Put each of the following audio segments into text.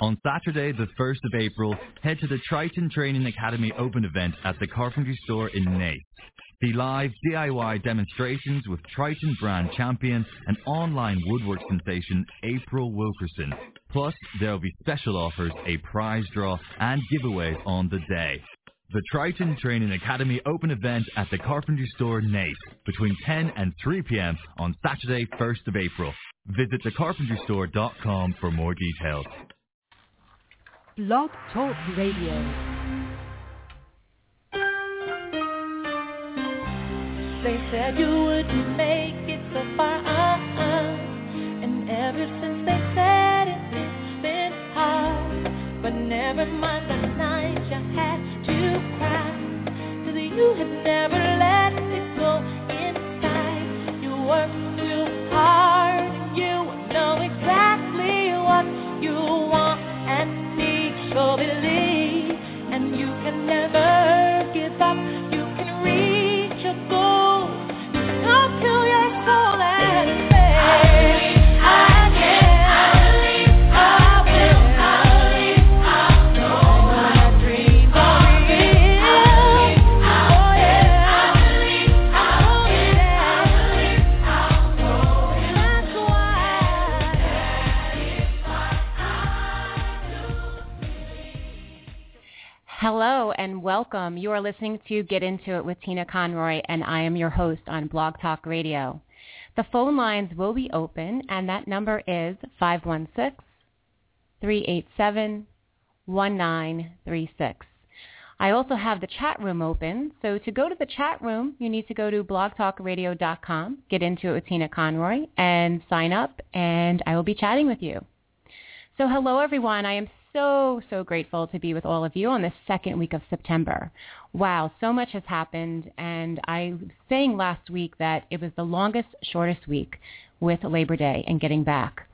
On Saturday, the 1st of April, head to the Triton Training Academy Open event at the Carpentry Store in Naas. See live DIY demonstrations with Triton brand champion and online woodwork sensation April Wilkerson. Plus, there'll be special offers, a prize draw, and giveaways on the day. The Triton Training Academy Open event at the Carpentry Store Naas between 10 and 3 p.m. on Saturday, 1st of April. Visit thecarpentrystore.com for more details. Blog Talk Radio. They said you wouldn't make it so far, uh-uh. and ever since they said it, it's been hard. But never mind the night you had to cry, cause you had never let it go inside. You worked welcome. You are listening to Get Into It with Tina Conroy, and I am your host on Blog Talk Radio. The phone lines will be open, and that number is 516-387-1936. I also have the chat room open, so to go to the chat room, you need to go to blogtalkradio.com, get into it with Tina Conroy, and sign up, and I will be chatting with you. So hello everyone. I am so, so grateful to be with all of you on this second week of September. Wow, so much has happened and I was saying last week that it was the longest, shortest week with Labor Day and getting back.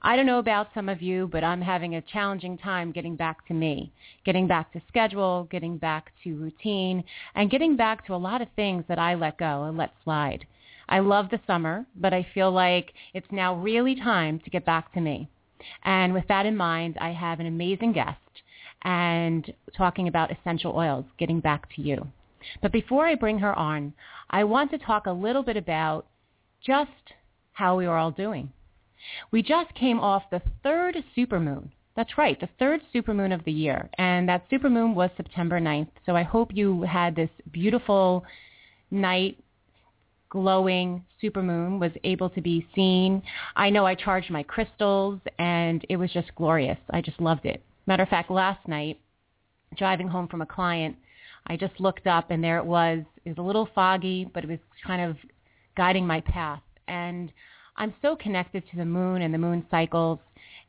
I don't know about some of you, but I'm having a challenging time getting back to me, getting back to schedule, getting back to routine, and getting back to a lot of things that I let go and let slide. I love the summer, but I feel like it's now really time to get back to me. And with that in mind, I have an amazing guest and talking about essential oils, getting back to you. But before I bring her on, I want to talk a little bit about just how we are all doing. We just came off the third supermoon. That's right, the third supermoon of the year. And that supermoon was September 9th. So I hope you had this beautiful night glowing supermoon was able to be seen. I know I charged my crystals and it was just glorious. I just loved it. Matter of fact, last night, driving home from a client, I just looked up and there it was. It was a little foggy, but it was kind of guiding my path. And I'm so connected to the moon and the moon cycles,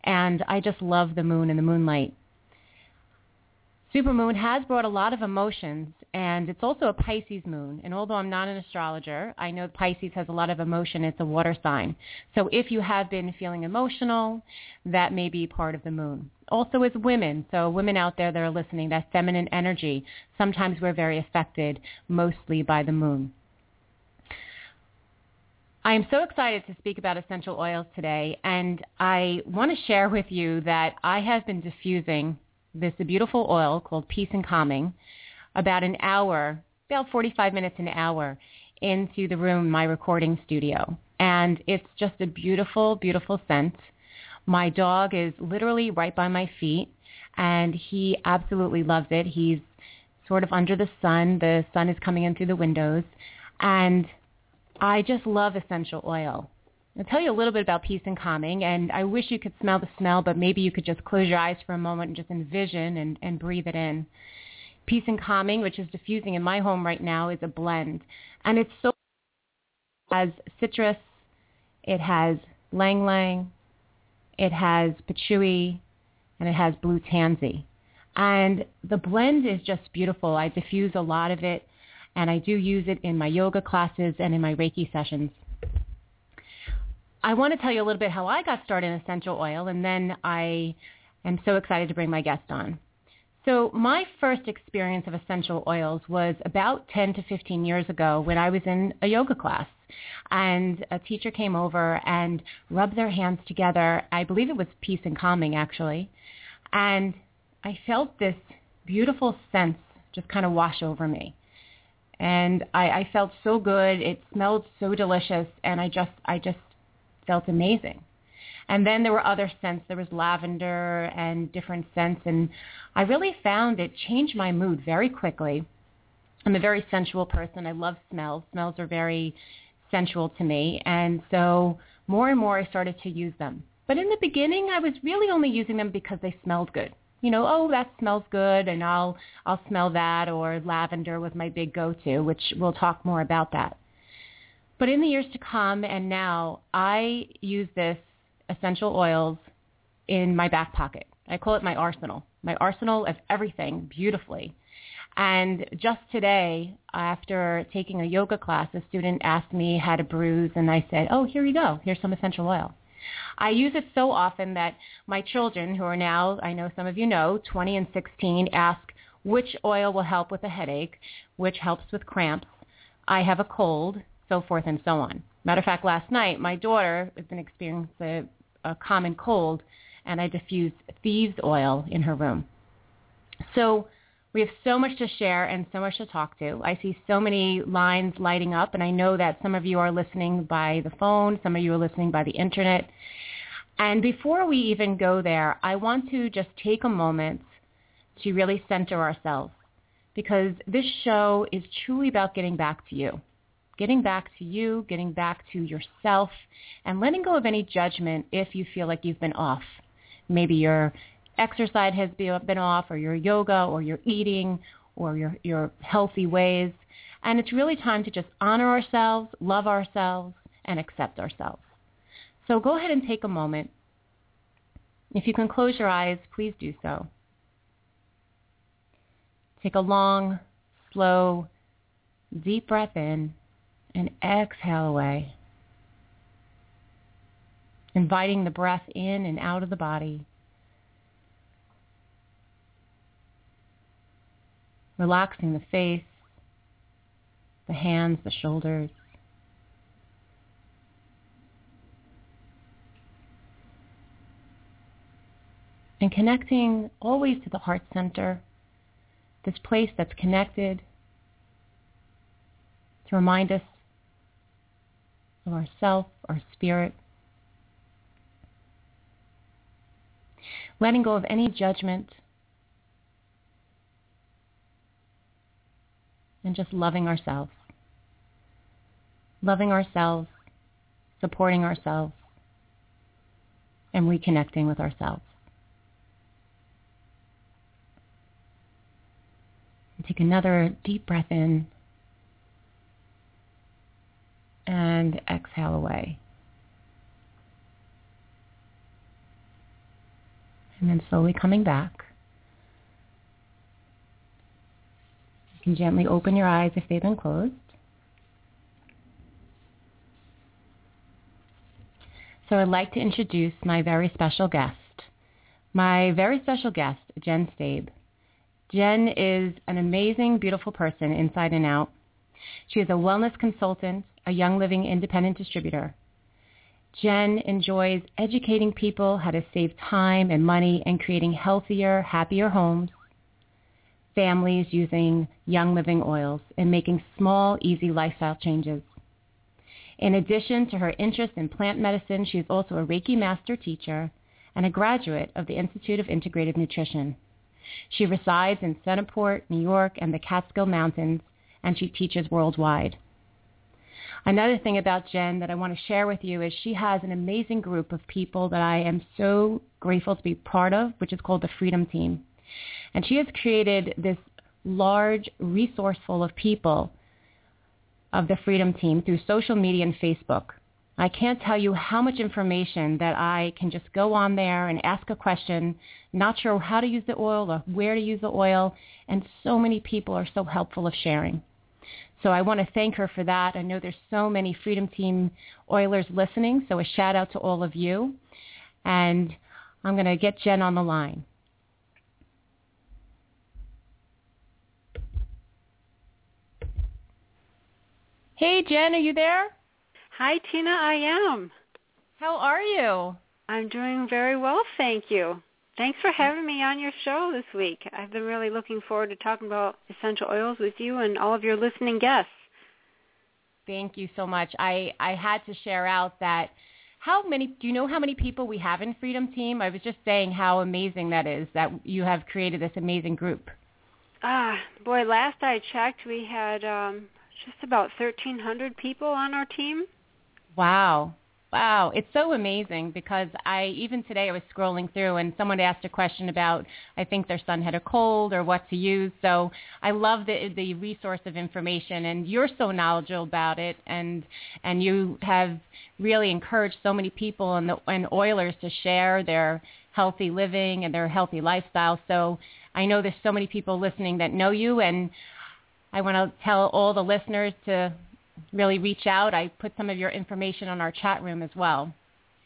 and I just love the moon and the moonlight. Supermoon has brought a lot of emotions, and it's also a Pisces moon. And although I'm not an astrologer, I know Pisces has a lot of emotion. It's a water sign. So if you have been feeling emotional, that may be part of the moon. Also as women, so women out there that are listening, that feminine energy, sometimes we're very affected mostly by the moon. I am so excited to speak about essential oils today, and I want to share with you that I have been diffusing this beautiful oil called Peace and Calming about an hour, about 45 minutes an hour into the room, my recording studio. And it's just a beautiful, beautiful scent. My dog is literally right by my feet and he absolutely loves it. He's sort of under the sun. The sun is coming in through the windows. And I just love essential oil. I'll tell you a little bit about peace and calming, and I wish you could smell the smell, but maybe you could just close your eyes for a moment and just envision and, and breathe it in. Peace and calming, which is diffusing in my home right now, is a blend, and it's so it has citrus, it has ylang ylang, it has patchouli, and it has blue tansy. And the blend is just beautiful. I diffuse a lot of it, and I do use it in my yoga classes and in my Reiki sessions. I want to tell you a little bit how I got started in essential oil, and then I am so excited to bring my guest on. So my first experience of essential oils was about 10 to 15 years ago when I was in a yoga class. And a teacher came over and rubbed their hands together. I believe it was peace and calming, actually. And I felt this beautiful sense just kind of wash over me. And I, I felt so good. It smelled so delicious, and I just, I just felt amazing. And then there were other scents. There was lavender and different scents, and I really found it changed my mood very quickly. I'm a very sensual person. I love smells. Smells are very sensual to me, and so more and more I started to use them. But in the beginning, I was really only using them because they smelled good you know, oh, that smells good, and I'll I'll smell that, or lavender was my big go-to, which we'll talk more about that. But in the years to come, and now, I use this essential oils in my back pocket. I call it my arsenal, my arsenal of everything, beautifully. And just today, after taking a yoga class, a student asked me how to bruise, and I said, oh, here you go. Here's some essential oil. I use it so often that my children, who are now, I know some of you know, 20 and 16, ask which oil will help with a headache, which helps with cramps. I have a cold, so forth and so on. Matter of fact, last night my daughter has been experiencing a, a common cold, and I diffused thieves oil in her room. So we have so much to share and so much to talk to. I see so many lines lighting up, and I know that some of you are listening by the phone, some of you are listening by the internet. And before we even go there, I want to just take a moment to really center ourselves because this show is truly about getting back to you. Getting back to you, getting back to yourself, and letting go of any judgment if you feel like you've been off. Maybe you're exercise has been off or your yoga or your eating or your, your healthy ways. And it's really time to just honor ourselves, love ourselves, and accept ourselves. So go ahead and take a moment. If you can close your eyes, please do so. Take a long, slow, deep breath in and exhale away, inviting the breath in and out of the body. relaxing the face, the hands, the shoulders. And connecting always to the heart center, this place that's connected to remind us of ourself, our spirit. Letting go of any judgment and just loving ourselves. Loving ourselves, supporting ourselves, and reconnecting with ourselves. And take another deep breath in and exhale away. And then slowly coming back. You can gently open your eyes if they've been closed. So I'd like to introduce my very special guest. My very special guest, Jenn Staib. Jenn is an amazing, beautiful person inside and out. She is a wellness consultant, a Young Living independent distributor. Jenn enjoys educating people how to save time and money and creating healthier, happier homes families using Young Living oils and making small, easy lifestyle changes. In addition to her interest in plant medicine, she is also a Reiki master teacher and a graduate of the Institute of Integrative Nutrition. She resides in Centerport, New York, and the Catskill Mountains, and she teaches worldwide. Another thing about Jenn that I want to share with you is she has an amazing group of people that I am so grateful to be part of, which is called the Freedom Team. And she has created this large resource full of people of the Freedom Team through social media and Facebook. I can't tell you how much information that I can just go on there and ask a question, not sure how to use the oil or where to use the oil, and so many people are so helpful of sharing. So I want to thank her for that. I know there's so many Freedom Team Oilers listening, so a shout out to all of you. And I'm going to get Jenn on the line. Hey, Jenn, are you there? Hi, Tina. I am. How are you? I'm doing very well, thank you. Thanks for having me on your show this week. I've been really looking forward to talking about essential oils with you and all of your listening guests. Thank you so much. I, I had to share out that how many do you know how many people we have in Freedom Team? I was just saying how amazing that is that you have created this amazing group. Ah, boy, last I checked we had um just about 1300 people on our team. Wow. Wow, it's so amazing because I even today I was scrolling through and someone asked a question about I think their son had a cold or what to use. So I love the the resource of information and you're so knowledgeable about it and and you have really encouraged so many people and the and Oilers to share their healthy living and their healthy lifestyle. So I know there's so many people listening that know you and I want to tell all the listeners to really reach out. I put some of your information on our chat room as well.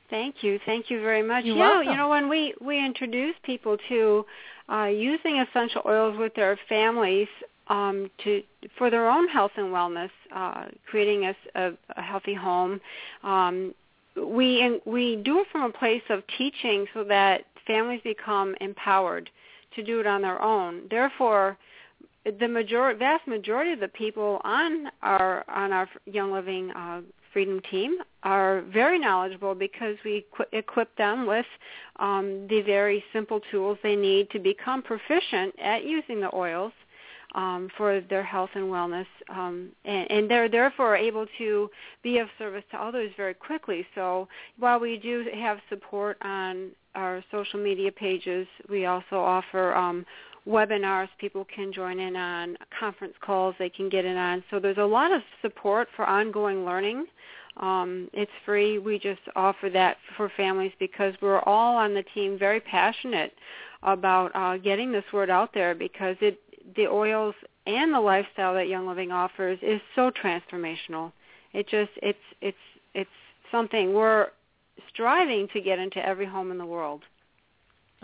Thank you. Thank you very much. You're yeah, welcome. you know when we we introduce people to uh, using essential oils with their families um, to for their own health and wellness, uh, creating a, a, a healthy home. Um, we we do it from a place of teaching so that families become empowered to do it on their own. Therefore, the vast majority of the people on our on our Young Living uh, Freedom team are very knowledgeable because we equi- equip them with um, the very simple tools they need to become proficient at using the oils um, for their health and wellness, um, and, and they're therefore able to be of service to others very quickly. So while we do have support on our social media pages, we also offer um, webinars people can join in on, conference calls they can get in on. So there's a lot of support for ongoing learning. Um, it's free. We just offer that for families because we're all on the team very passionate about uh, getting this word out there because it the oils and the lifestyle that Young Living offers is so transformational. It just it's it's it's something we're striving to get into every home in the world.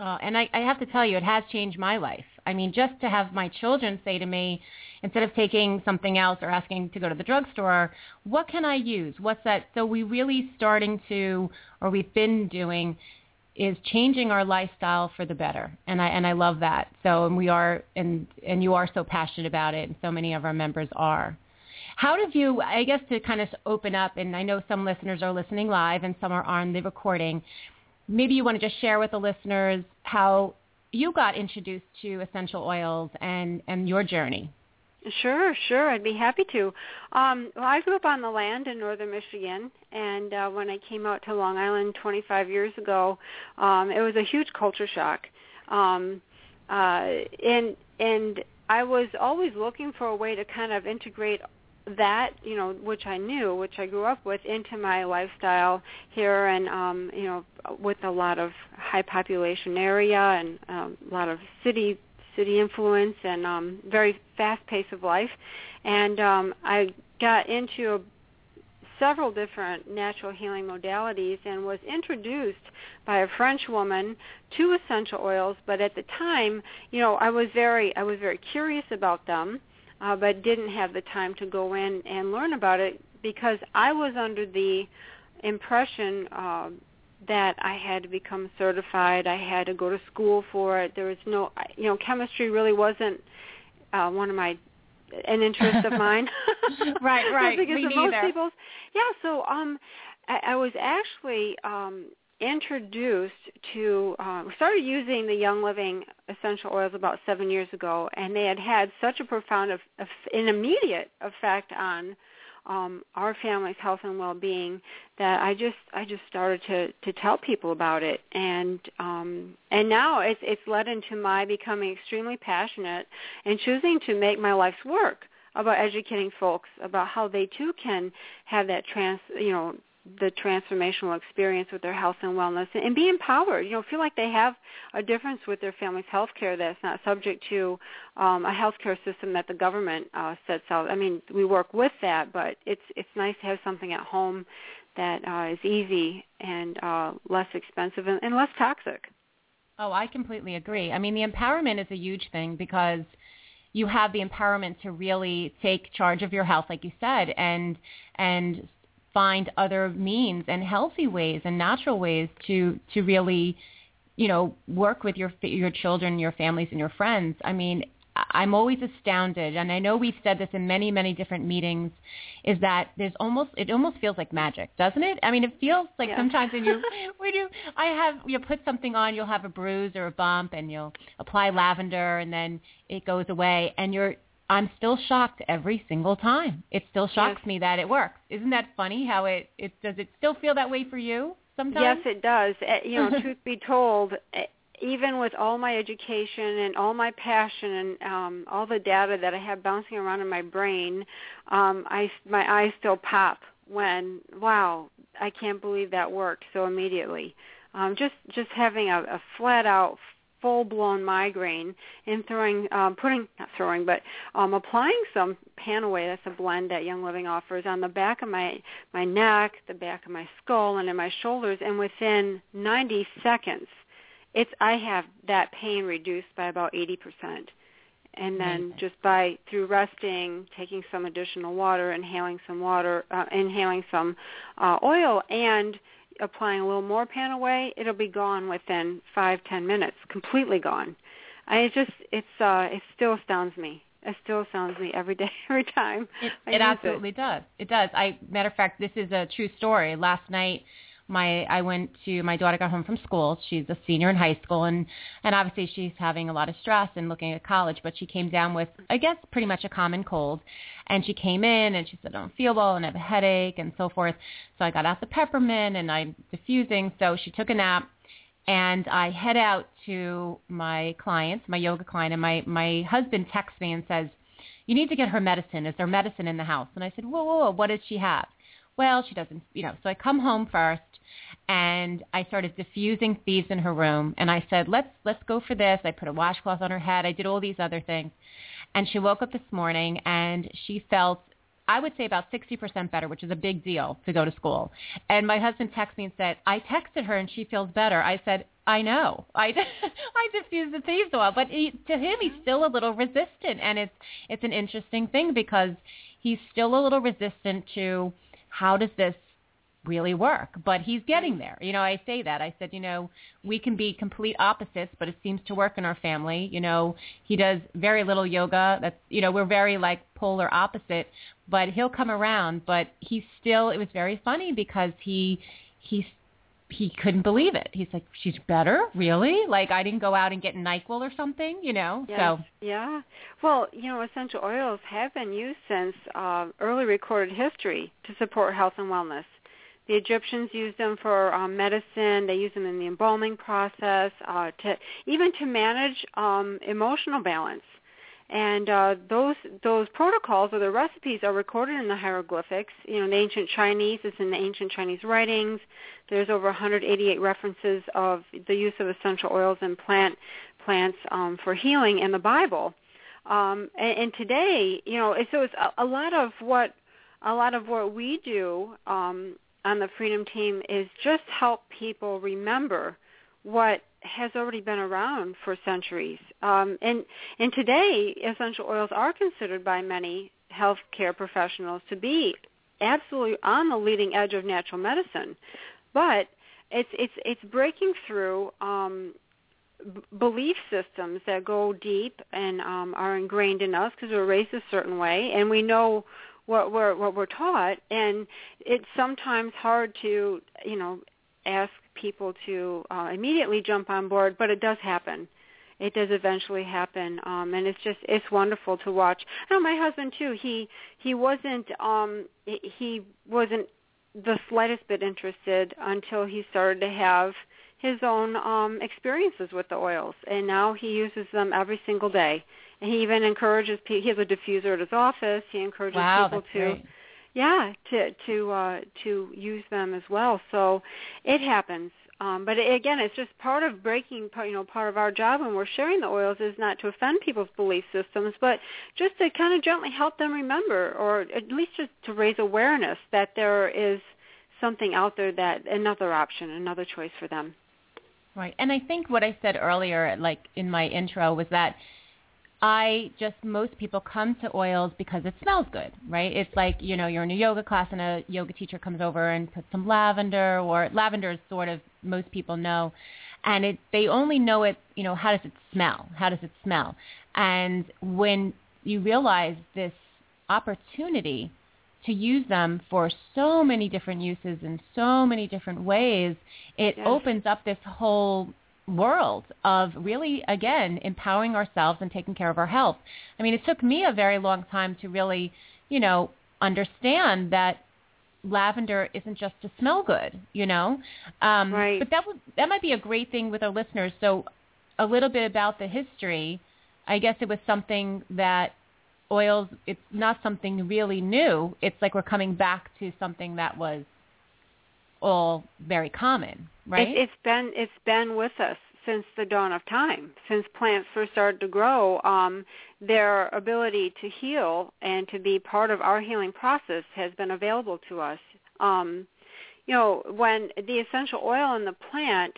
Uh, and I, I have to tell you, it has changed my life. I mean, just to have my children say to me, instead of taking something else or asking to go to the drugstore, what can I use? What's that? So we really starting to, or we've been doing, is changing our lifestyle for the better, and I and I love that. So and we are, and and you are so passionate about it, and so many of our members are. How did you, I guess to kind of open up, and I know some listeners are listening live and some are on the recording, maybe you want to just share with the listeners how you got introduced to essential oils and, and your journey. Sure, sure. I'd be happy to. Um, well, I grew up on the land in northern Michigan, and uh, when I came out to Long Island 25 years ago, um, it was a huge culture shock. Um, uh, and and I was always looking for a way to kind of integrate that you know which I knew which I grew up with into my lifestyle here and um you know with a lot of high population area and um, a lot of city city influence and um very fast pace of life. And um I got into a, several different natural healing modalities and was introduced by a French woman to essential oils. But at the time you know I was very I was very curious about them uh, but didn't have the time to go in and learn about it because I was under the impression uh, that I had to become certified. I had to go to school for it. There was no, you know, chemistry really wasn't uh, one of my an interest of mine. right, right. because Me neither. most people's. Yeah, so um, I, I was actually um introduced to uh, started using the Young Living essential oils about seven years ago, and they had had such a profound, of, of, an immediate effect on um, our family's health and well-being that I just I just started to to tell people about it, and um, and now it's it's led into my becoming extremely passionate and choosing to make my life's work about educating folks about how they too can have that trans you know the transformational experience with their health and wellness and, and be empowered. You know, feel like they have a difference with their family's health care that's not subject to um, a health care system that the government uh, sets out. I mean, we work with that, but it's it's nice to have something at home that uh, is easy and uh, less expensive and, and less toxic. Oh, I completely agree. I mean, the empowerment is a huge thing because you have the empowerment to really take charge of your health, like you said, and and find other means and healthy ways and natural ways to to really you know, work with your your children, your families, and your friends. I mean, I'm always astounded, and I know we've said this in many, many different meetings, is that there's almost it almost feels like magic, doesn't it? I mean, it feels like Yeah. sometimes when you when you I have you put something on, you'll have a bruise or a bump, and you'll apply lavender, and then it goes away, and you're I'm still shocked every single time. It still shocks Yes. me that it works. Isn't that funny? How it it does it still feel that way for you sometimes? Yes, it does. Eh, You know, truth be told, eh, even with all my education and all my passion and um, all the data that I have bouncing around in my brain, um, I my eyes still pop when wow, I can't believe that worked so immediately. Um, just just having a, a flat out full blown migraine and throwing um putting not throwing but um applying some Panaway that's a blend that Young Living offers on the back of my my neck, the back of my skull and in my shoulders and within 90 seconds it's I have that pain reduced by about 80%. And then Amazing. just by through resting, taking some additional water, inhaling some water, uh, inhaling some uh, oil, and applying a little more PanAway, it'll be gone within five ten minutes, completely gone. I it just it's uh it still astounds me. It still astounds me every day, every time. It, it absolutely does. It does. I matter of fact, this is a true story. Last night, my I went to my daughter got home from school. She's a senior in high school, and and obviously she's having a lot of stress and looking at college. But she came down with, I guess, pretty much a common cold, and she came in and she said, I don't feel well and I have a headache and so forth. So I got out the peppermint and I'm diffusing. So she took a nap and I head out to my clients, my yoga client, and my my husband texts me and says, "You need to get her medicine. Is there medicine in the house?" And I said, "Whoa, whoa, whoa! What does she have?" Well, she doesn't, you know. So I come home first, and I started diffusing thieves in her room, and I said, "Let's let's go for this." I put a washcloth on her head. I did all these other things, and she woke up this morning and she felt I would say about 60% better, which is a big deal to go to school. And my husband texted me and said, I texted her and she feels better. I said, I know. I, I diffused the thieves oil. But he, to him, he's uh-huh. still a little resistant. And it's, it's an interesting thing because he's still a little resistant to how does this really work. But he's getting there. You know, I say that. I said, you know, we can be complete opposites, but it seems to work in our family. You know, he does very little yoga. That's, you know, we're very like polar opposite, but he'll come around, but he's still, it was very funny because he, he's, he couldn't believe it. He's like, she's better? Really? Like I didn't go out and get NyQuil or something, you know? Yes. So Yeah. Well, you know, essential oils have been used since uh, early recorded history to support health and wellness. The Egyptians used them for um, medicine. They used them in the embalming process, uh, to even to manage um, emotional balance. And uh, those those protocols or the recipes are recorded in the hieroglyphics. You know, in the ancient Chinese, it's in the ancient Chinese writings. There's over 188 references of the use of essential oils and plant plants um, for healing in the Bible. Um, and, and today, you know, so it's a, a lot of what a lot of what we do um, on the Freedom Team is just help people remember what has already been around for centuries. Um, and and today, essential oils are considered by many healthcare professionals to be absolutely on the leading edge of natural medicine. But it's it's it's breaking through um, b- belief systems that go deep and um, are ingrained in us because we're raised a certain way, and we know what we're what we're taught, and it's sometimes hard to you know ask people to uh, immediately jump on board, but it does happen. It does eventually happen, um, and it's just it's wonderful to watch. I my husband too. He he wasn't um, he- he wasn't the slightest bit interested until he started to have his own um, experiences with the oils, and now he uses them every single day. And he even encourages people. He has a diffuser at his office. He encourages wow, people to great. Yeah to to uh to use them as well. So it happens. Um but again it's just part of breaking part you know part of our job when we're sharing the oils is not to offend people's belief systems but just to kind of gently help them remember or at least just to raise awareness that there is something out there that another option another choice for them. Right. And I think what I said earlier, like in my intro, was that I just, most people come to oils because it smells good, right? It's like, you know, you're in a yoga class and a yoga teacher comes over and puts some lavender or lavender is sort of, most people know. and it they only know it. You know, how does it smell? How does it smell? And when you realize this opportunity to use them for so many different uses in so many different ways, it yes. opens up this whole world of really, again, empowering ourselves and taking care of our health. I mean, it took me a very long time to really, you know, understand that lavender isn't just to smell good, you know. Um, right. But that would that might be a great thing with our listeners. So, a little bit about the history. I guess it was something that oils. It's not something really new. It's like we're coming back to something that was all very common, right? It, it's been it's been with us since the dawn of time, since plants first started to grow. Um, their ability to heal and to be part of our healing process has been available to us. Um, you know, when the essential oil in the plant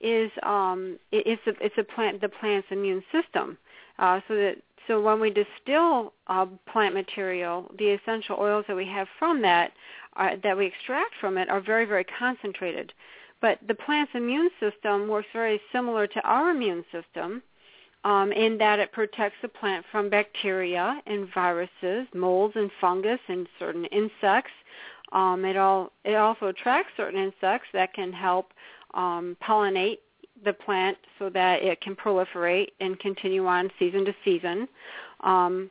is um, it, it's a, it's a plant the plant's immune system. Uh, so that so when we distill uh, plant material, the essential oils that we have from that uh, that we extract from it are very, very concentrated. But the plant's immune system works very similar to our immune system um, in that it protects the plant from bacteria and viruses, molds and fungus, and certain insects. Um, it, all, it also attracts certain insects that can help um, pollinate the plant so that it can proliferate and continue on season to season. Um,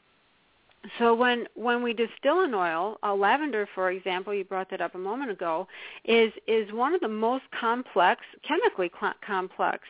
so when when we distill an oil, uh, lavender, for example, you brought that up a moment ago, is is one of the most complex, chemically cl- complex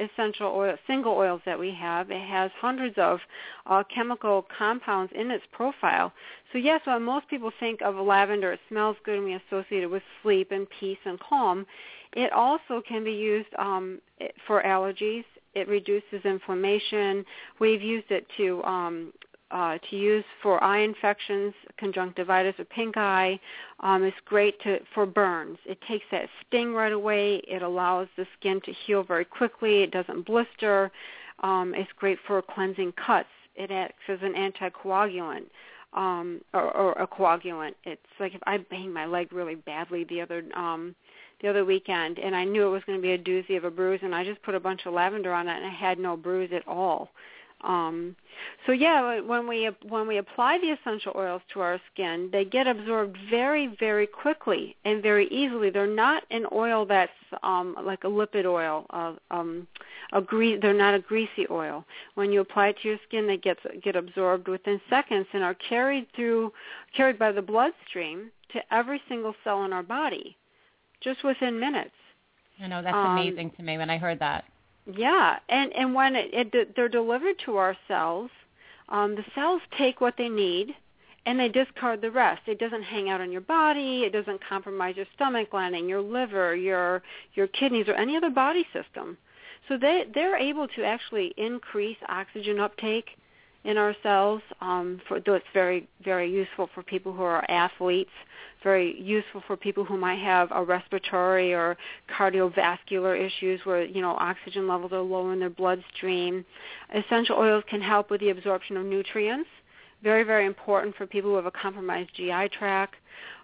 essential oil, single oils that we have. It has hundreds of uh, chemical compounds in its profile. So yes, when most people think of lavender, it smells good and we associate it with sleep and peace and calm. It also can be used um, for allergies. It reduces inflammation. We've used it to um, uh, to use for eye infections, conjunctivitis or pink eye. Um, it's great to, for burns. It takes that sting right away. It allows the skin to heal very quickly. It doesn't blister. Um, it's great for cleansing cuts. It acts as an anticoagulant um, or, or a coagulant. It's like if I banged my leg really badly the other um, the other weekend, and I knew it was going to be a doozy of a bruise, and I just put a bunch of lavender on it, and I had no bruise at all. Um, so yeah, when we when we apply the essential oils to our skin, they get absorbed very very quickly and very easily. They're not an oil that's um, like a lipid oil, uh, um, a gre- They're not a greasy oil. When you apply it to your skin, they get get absorbed within seconds and are carried through carried by the bloodstream to every single cell in our body, just within minutes. I know that's um, amazing to me when I heard that. Yeah, and and when it, it they're delivered to our cells, um, the cells take what they need and they discard the rest. It doesn't hang out on your body. It doesn't compromise your stomach lining, your liver, your your kidneys, or any other body system. So they they're able to actually increase oxygen uptake in ourselves. Um, for though it's very very useful for people who are athletes very useful for people who might have a respiratory or cardiovascular issues where you know oxygen levels are low in their bloodstream. Essential oils can help with the absorption of nutrients. Very very important for people who have a compromised GI tract.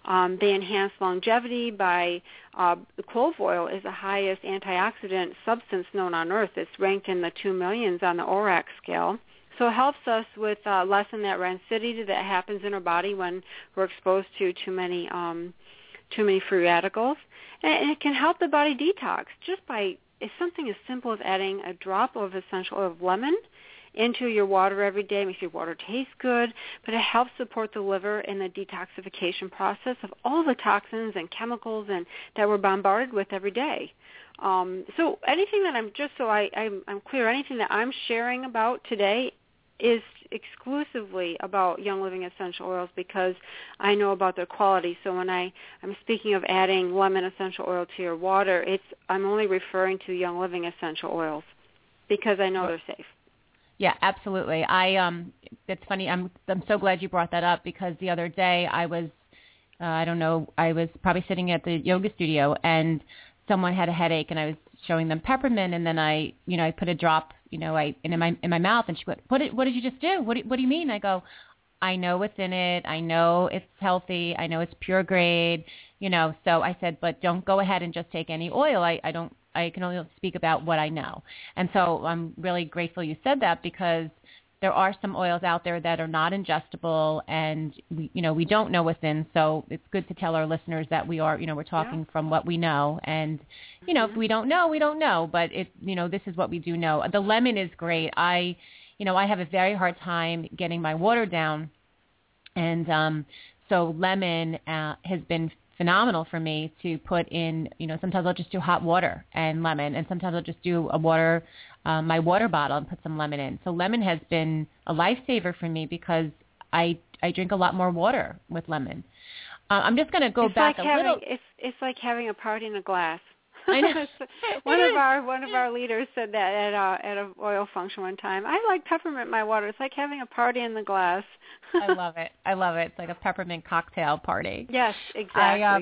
Um, they enhance longevity by uh, clove oil is the highest antioxidant substance known on earth. It's ranked in the two millions on the ORAC scale. So it helps us with uh, lessen that rancidity that happens in our body when we're exposed to too many um, too many free radicals, and it can help the body detox just by it's something as simple as adding a drop of essential oil of lemon into your water every day. Makes your water taste good, but it helps support the liver in the detoxification process of all the toxins and chemicals and that we're bombarded with every day. Um, so anything that I'm just so I, I'm, I'm clear, anything that I'm sharing about today is exclusively about Young Living essential oils because I know about their quality. So when I I'm speaking of adding lemon essential oil to your water, it's I'm only referring to Young Living essential oils because I know they're safe. Yeah, absolutely. I um it's funny. I'm I'm so glad you brought that up because the other day I was uh, I don't know, I was probably sitting at the yoga studio and someone had a headache and I was showing them peppermint and then I, you know, I put a drop you know, I in my in my mouth, and she went, "What did what did you just do? What do, what do you mean?" I go, "I know what's in it. I know it's healthy. I know it's pure grade. You know." So I said, "But don't go ahead and just take any oil. I I don't I can only speak about what I know. And so I'm really grateful you said that because there are some oils out there that are not ingestible and we, you know, we don't know what's in. So it's good to tell our listeners that we are, you know, we're talking yeah. from what we know. And, you know, mm-hmm. if we don't know, we don't know, but it, you know, this is what we do know. The lemon is great. I, you know, I have a very hard time getting my water down. And, um, so lemon uh, has been phenomenal for me to put in, you know, sometimes I'll just do hot water and lemon, and sometimes I'll just do a water, um, my water bottle and put some lemon in. So lemon has been a lifesaver for me because I I drink a lot more water with lemon. Uh, I'm just going to go it's back like a having, little. It's it's like having a party in a glass. I know. one of our one of our leaders said that at a at a oil function one time. I like peppermint in my water. It's like having a party in the glass. I love it. I love it. It's like a peppermint cocktail party. Yes, exactly. I, uh,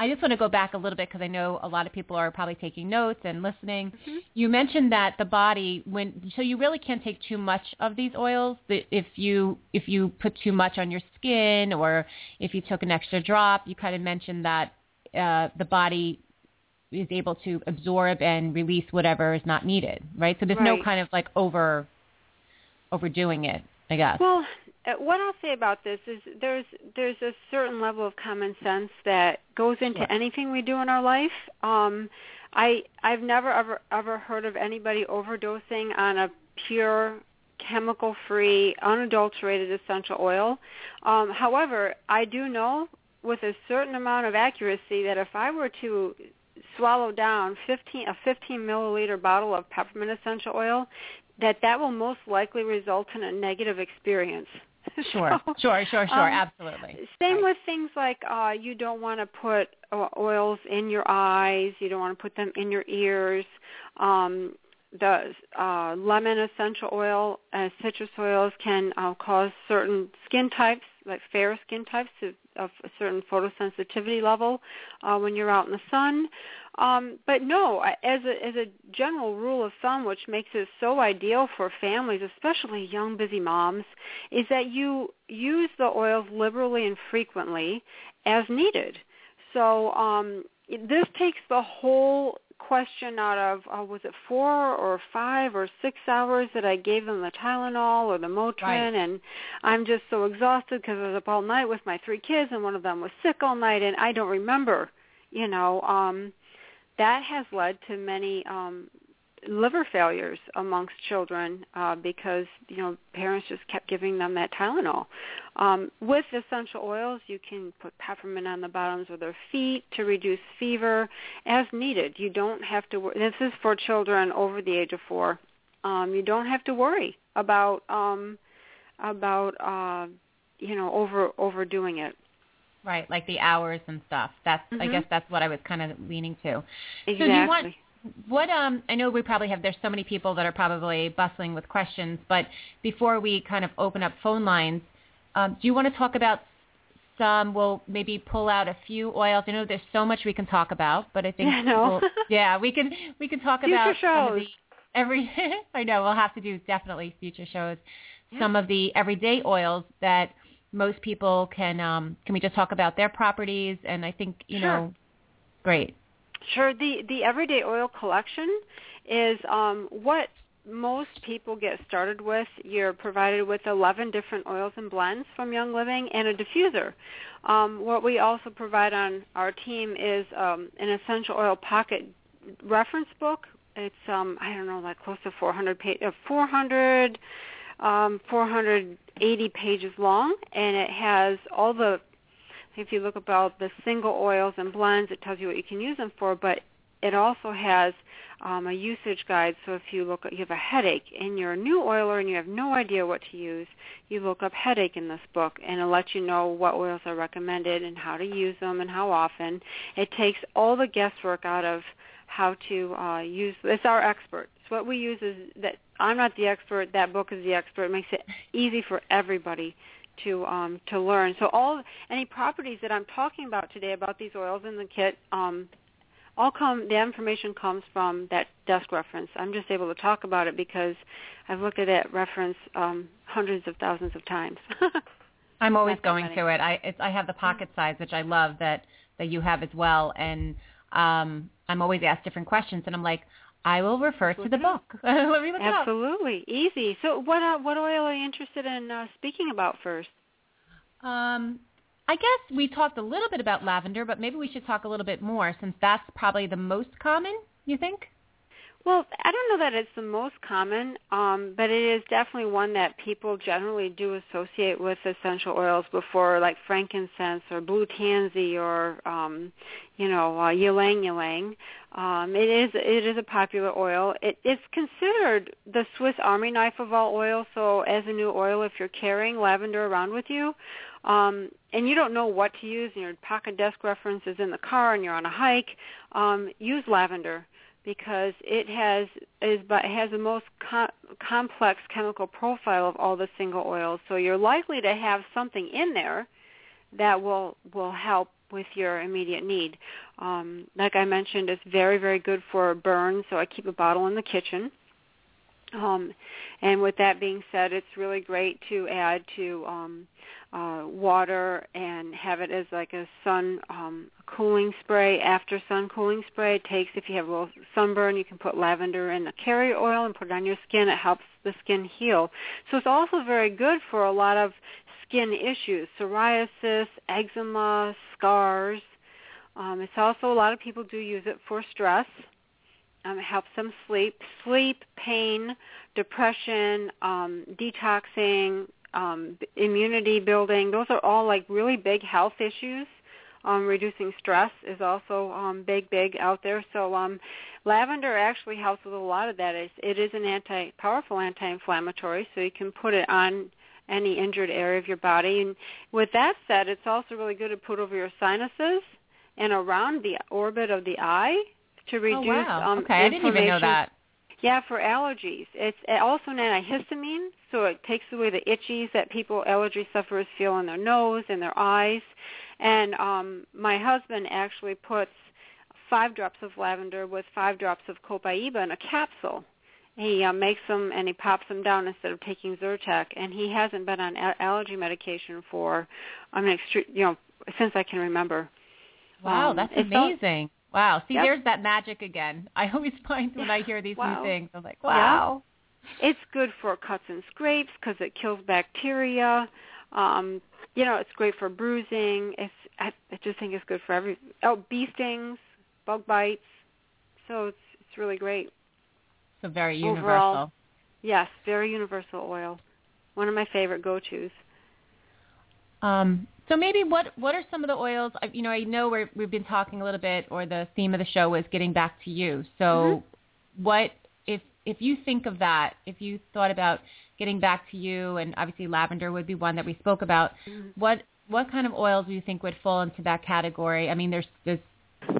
I just want to go back a little bit because I know a lot of people are probably taking notes and listening. Mm-hmm. You mentioned that the body, when so you really can't take too much of these oils. That If you if you put too much on your skin or if you took an extra drop, you kind of mentioned that uh, the body is able to absorb and release whatever is not needed, right? So there's right. no kind of like over overdoing it, I guess. Well, uh, what I'll say about this is there's there's a certain level of common sense that goes into yeah. anything we do in our life. Um, I I've never ever ever heard of anybody overdosing on a pure chemical free unadulterated essential oil. Um, however, I do know with a certain amount of accuracy that if I were to swallow down 15 a 15 milliliter bottle of peppermint essential oil, that that will most likely result in a negative experience. Sure, so, sure, sure, sure, um, absolutely. Same right. with things like uh, you don't want to put uh, oils in your eyes. You don't want to put them in your ears. Um, the uh, lemon essential oil, uh, citrus oils can uh, cause certain skin types, like fair skin types, to, of a certain photosensitivity level uh, when you're out in the sun. Um, but no, as a, as a general rule of thumb, which makes it so ideal for families, especially young, busy moms, is that you use the oils liberally and frequently as needed. So um, this takes the whole question out of uh, was it four or five or six hours that I gave them the Tylenol or the Motrin, right. and I'm just so exhausted because I was up all night with my three kids, and one of them was sick all night, and I don't remember, you know. um that has led to many um, liver failures amongst children uh, because you know parents just kept giving them that Tylenol. Um, with essential oils, you can put peppermint on the bottoms of their feet to reduce fever as needed. You don't have to. This is for children over the age of four. Um, you don't have to worry about um, about uh, you know over overdoing it. Right, like the hours and stuff. That's mm-hmm. I guess that's what I was kind of leaning to. Exactly. So do you want what um I know we probably have there's so many people that are probably bustling with questions, but before we kind of open up phone lines, um, do you want to talk about some we'll maybe pull out a few oils. I know there's so much we can talk about, but I think yeah, no. we'll, yeah, we can we can talk future about shows. some of the every I know we'll have to do definitely future shows. Yeah. Some of the everyday oils that most people can um, can we just talk about their properties and I think you sure. know great sure the the everyday oil collection is um, what most people get started with you're provided with 11 different oils and blends from Young Living and a diffuser um, what we also provide on our team is um, an essential oil pocket reference book it's um, I don't know like close to 400 page, uh, 400 um, 480 pages long, and it has all the. If you look about the single oils and blends, it tells you what you can use them for, but it also has um, a usage guide. So if you look, you have a headache and you're a new oiler and you have no idea what to use, you look up headache in this book, and it'll let you know what oils are recommended and how to use them and how often. It takes all the guesswork out of how to uh, use. It's our expert. So what we use is that I'm not the expert. That book is the expert. It makes it easy for everybody to um, to learn. So all any properties that I'm talking about today about these oils in the kit, um, all come. The information comes from that desk reference. I'm just able to talk about it because I've looked at that reference um, hundreds of thousands of times. I'm always Not that going to it. I it's, I have the pocket size, which I love that that you have as well, and um, I'm always asked different questions, and I'm like, I will refer to the book. Let me look Absolutely, easy. So, what uh, what oil are you interested in uh, speaking about first? Um, I guess we talked a little bit about lavender, but maybe we should talk a little bit more since that's probably the most common. You think? Well, I don't know that it's the most common, um, but it is definitely one that people generally do associate with essential oils before, like frankincense or blue tansy or, um, you know, uh, ylang ylang. Um, it is it is a popular oil. It, it's considered the Swiss Army knife of all oils. So, as a new oil, if you're carrying lavender around with you, um, and you don't know what to use, and your pocket desk reference is in the car, and you're on a hike, um, use lavender because it has is but has the most com- complex chemical profile of all the single oils. So you're likely to have something in there that will will help with your immediate need. Um, like I mentioned, it's very very good for burns. So I keep a bottle in the kitchen. Um, and with that being said, it's really great to add to um, uh, water and have it as like a sun um, cooling spray, after sun cooling spray. It takes, if you have a little sunburn, you can put lavender in the carrier oil and put it on your skin. It helps the skin heal. So it's also very good for a lot of skin issues, psoriasis, eczema, scars. Um, it's also, a lot of people do use it for stress. Um, it helps them sleep, sleep, pain, depression, um, detoxing, um, immunity building. Those are all like really big health issues. Um, reducing stress is also um, big, big out there. So um, lavender actually helps with a lot of that. It's, it is an anti, powerful anti-inflammatory, so you can put it on any injured area of your body. And with that said, it's also really good to put over your sinuses and around the orbit of the eye to reduce oh, wow. um, okay, I didn't even know that. Yeah, for allergies. It's also an antihistamine, so it takes away the itchies that people, allergy sufferers, feel in their nose and their eyes. And um, my husband actually puts five drops of lavender with five drops of copaiba in a capsule. He uh, makes them and he pops them down instead of taking Zyrtec. And he hasn't been on a- allergy medication for, I mean, extre- you know, since I can remember. Wow, um, that's amazing. Wow. See, Yep. there's that magic again. I always find when I hear these Wow. new things, I'm like, wow. It's good for cuts and scrapes because it kills bacteria. Um, you know, it's great for bruising. It's I, I just think it's good for every oh bee stings, bug bites. So it's it's really great. So very Overall- universal. Yes, very universal oil. One of my favorite go-tos. Um, so maybe what what are some of the oils? I- You know, I know we're, we've been talking a little bit, or the theme of the show was getting back to you. So, Mm-hmm. what if if you think of that? If you thought about getting back to you, and obviously lavender would be one that we spoke about. What what kind of oils do you think would fall into that category? I mean, there's there's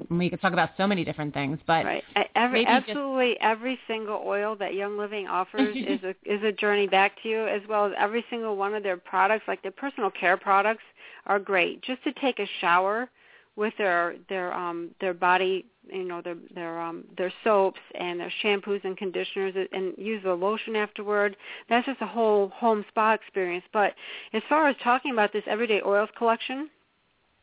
we could talk about so many different things, but Right. Every, maybe just- absolutely every single oil that Young Living offers is a is a journey back to you, as well as every single one of their products, like their personal care products, are great. Just to take a shower with their their um their body, you know, their their um their soaps and their shampoos and conditioners, and use the lotion afterward. That's just a whole home spa experience. But as far as talking about this everyday oils collection,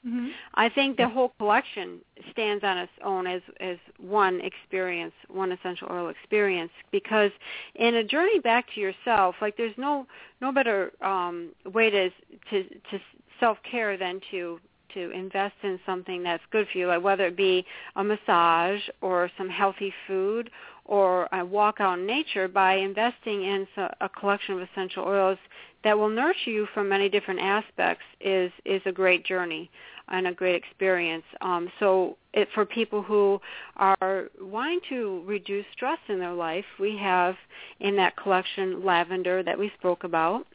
Mhm. I think the whole collection stands on its own as as one experience, one essential oil experience. Because in a journey back to yourself, like there's no no better um, way to to to self care than to to invest in something that's good for you, whether it be a massage or some healthy food or a walk out in nature by investing in a collection of essential oils that will nurture you from many different aspects is is a great journey and a great experience. Um, so it, for people who are wanting to reduce stress in their life, we have in that collection lavender that we spoke about.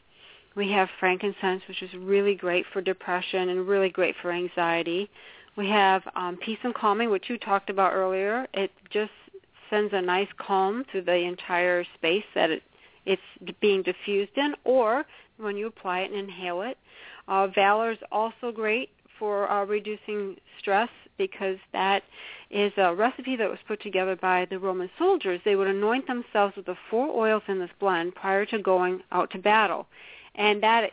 We have frankincense, which is really great for depression and really great for anxiety. We have um, peace and calming, which you talked about earlier. It just sends a nice calm through the entire space that it, it's being diffused in, or when you apply it and inhale it. Uh, Valor is also great for uh, reducing stress because that is a recipe that was put together by the Roman soldiers. They would anoint themselves with the four oils in this blend prior to going out to battle. And that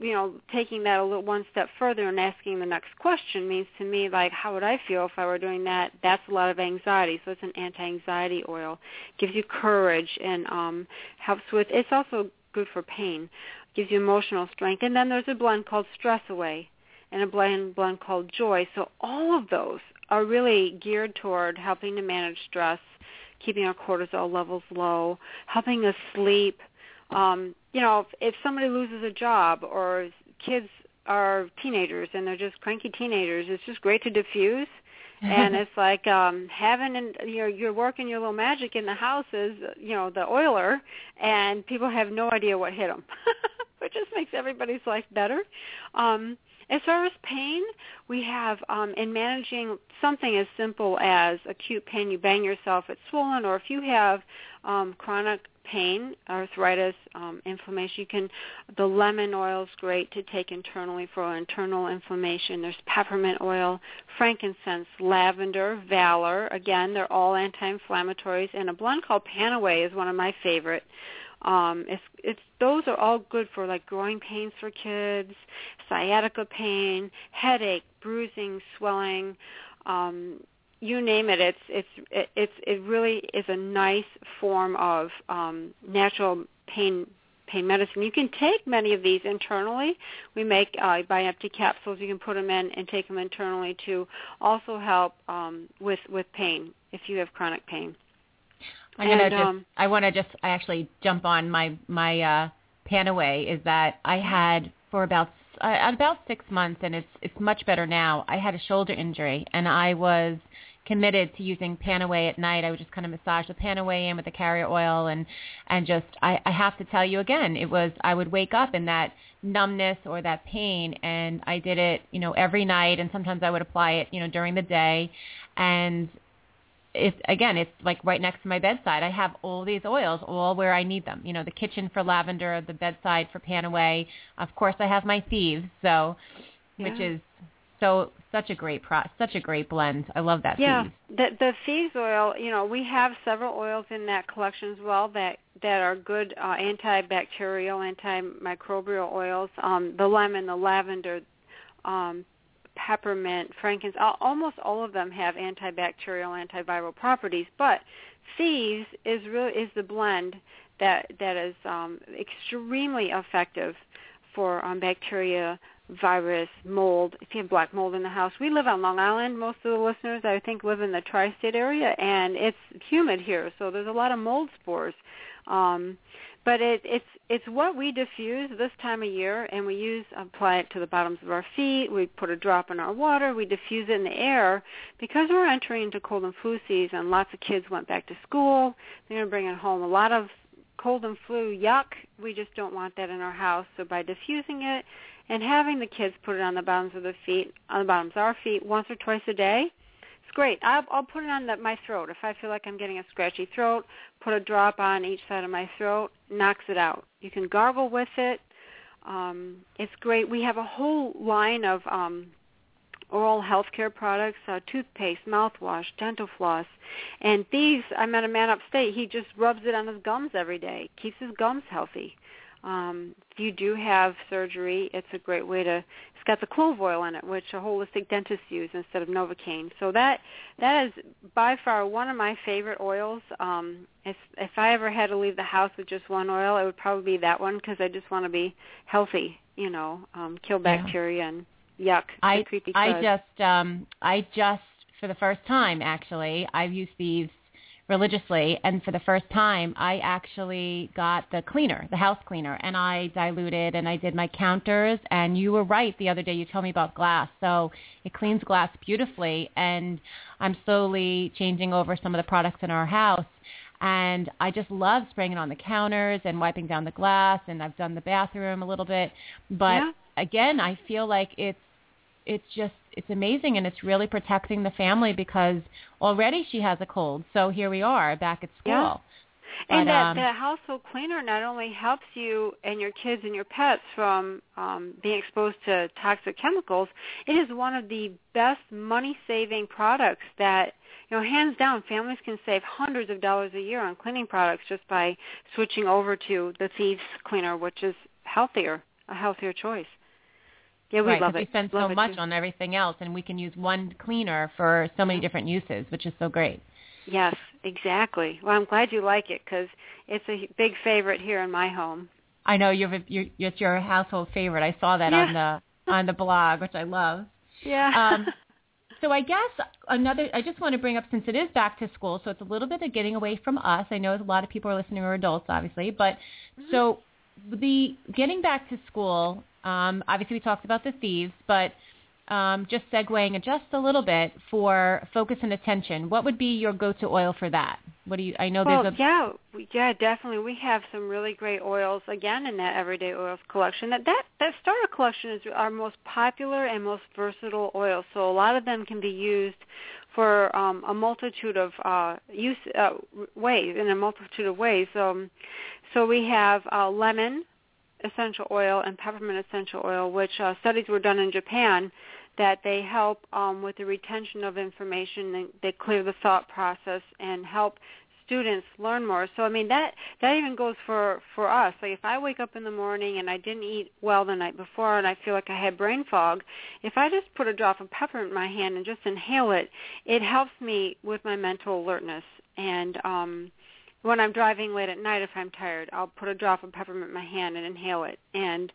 you know, taking that a little one step further and asking the next question means to me like, how would I feel if I were doing that? That's a lot of anxiety. So it's an anti-anxiety oil. Gives you courage and um, helps with. It's also good for pain. Gives you emotional strength. And then there's a blend called Stress Away, and a blend blend called Joy. So all of those are really geared toward helping to manage stress, keeping our cortisol levels low, helping us sleep um, you know, if, if somebody loses a job or kids are teenagers and they're just cranky teenagers, it's just great to diffuse. and it's like um having and you're you're working your little magic in the house is you know the oiler and people have no idea what hit them which just makes everybody's life better um as far as pain, we have um, in managing something as simple as acute pain, you bang yourself, it's swollen, or if you have um, chronic pain, arthritis, um, inflammation. You can the lemon oil is great to take internally for internal inflammation. There's peppermint oil, frankincense, lavender, valor. Again, they're all anti-inflammatories. And a blend called PanAway is one of my favorite. Um, it's it's those are all good for like growing pains for kids, sciatica pain, headache, bruising, swelling. Um, you name it. It's it's it, it's it really is a nice form of um natural pain pain medicine. You can take many of these internally. We make uh by empty capsules. You can put them in and take them internally to also help um with with pain if you have chronic pain i'm going to just um, i want to just i actually jump on my my uh PanAway is that i had for about uh, about six months and it's it's much better now i had a shoulder injury and i was committed to using PanAway at night. I would just kind of massage the PanAway in with the carrier oil and and just I, I have to tell you again, it was I would wake up in that numbness or that pain and I did it, you know, every night and sometimes I would apply it, you know, during the day and it's again it's like right next to my bedside i have all these oils all where i need them you know the kitchen for lavender the bedside for PanAway of course i have my thieves so yeah. which is so such a great pro, such a great blend. I love that. Yeah, Thieves. the the Thieves oil. You know, we have several oils in that collection as well that that are good uh, antibacterial, antimicrobial oils. Um, the lemon, the lavender, um, peppermint, frankincense. Almost all of them have antibacterial, antiviral properties. But Thieves is really is the blend that that is um, extremely effective for um, bacteria virus, mold, if you have black mold in the house. We live on Long Island. Most of the listeners, I think, live in the tri-state area, and it's humid here, so there's a lot of mold spores. Um, but it, it's it's what we diffuse this time of year, and we use apply it to the bottoms of our feet. We put a drop in our water. We diffuse it in the air because we're entering into cold and flu season. Lots of kids went back to school. They're going to bring it home. A lot of cold and flu, yuck. We just don't want that in our house. So by diffusing it and having the kids put it on the bottoms of the feet, on the bottoms of our feet once or twice a day, great. I'll, I'll put it on the, my throat. If I feel like I'm getting a scratchy throat, put a drop on each side of my throat, knocks it out. You can gargle with it. Um, it's great. We have a whole line of um, oral health care products, uh, toothpaste, mouthwash, dental floss. And these, I met a man upstate, he just rubs it on his gums every day, keeps his gums healthy. Um, if you do have surgery, it's a great way to. It's got the clove oil in it, which a holistic dentist use instead of Novocaine. So that that is by far one of my favorite oils. Um, if if I ever had to leave the house with just one oil, it would probably be that one because I just want to be healthy. You know, um, kill bacteria yeah. and yuck. I creepy I just um I just for the first time actually I've used these religiously and for the first time I actually got the cleaner, the house cleaner and I diluted and I did my counters and you were right the other day you told me about glass. So it cleans glass beautifully and I'm slowly changing over some of the products in our house and I just love spraying it on the counters and wiping down the glass and I've done the bathroom a little bit. But yeah. again, I feel like it's it's just it's amazing and it's really protecting the family because already she has a cold. So here we are back at school. Yeah. And but, that, um, that household cleaner not only helps you and your kids and your pets from um, being exposed to toxic chemicals, it is one of the best money-saving products that, you know, hands down, families can save hundreds of dollars a year on cleaning products just by switching over to the Thieves Cleaner, which is healthier a healthier choice. Yeah, we right, love it. We spend love so much too. on everything else, and we can use one cleaner for so many different uses, which is so great. Yes, exactly. Well, I'm glad you like it because it's a big favorite here in my home. I know you're, you're it's your household favorite. I saw that yeah. on the on the blog, which I love. Yeah. Um, so I guess another, I just want to bring up since it is back to school, so it's a little bit of getting away from us. I know a lot of people are listening who are adults, obviously, but Mm-hmm. so the getting back to school, um, obviously we talked about the thieves, but um, just segueing just a little bit for focus and attention. What would be your go-to oil for that? What do you? I know well, there's a yeah, we- yeah, definitely. We have some really great oils again in that everyday oils collection. That that that starter collection is our most popular and most versatile oil. So a lot of them can be used for um, a multitude of uh, use uh, ways in a multitude of ways. Um, so we have uh, lemon essential oil and peppermint essential oil, which uh, studies were done in Japan that they help um, with the retention of information. They, they clear the thought process and help students learn more. So I mean that that even goes for for us. Like if I wake up in the morning and I didn't eat well the night before and I feel like I had brain fog, if I just put a drop of peppermint in my hand and just inhale it, it helps me with my mental alertness. And um when I'm driving late at night if I'm tired, I'll put a drop of peppermint in my hand and inhale it and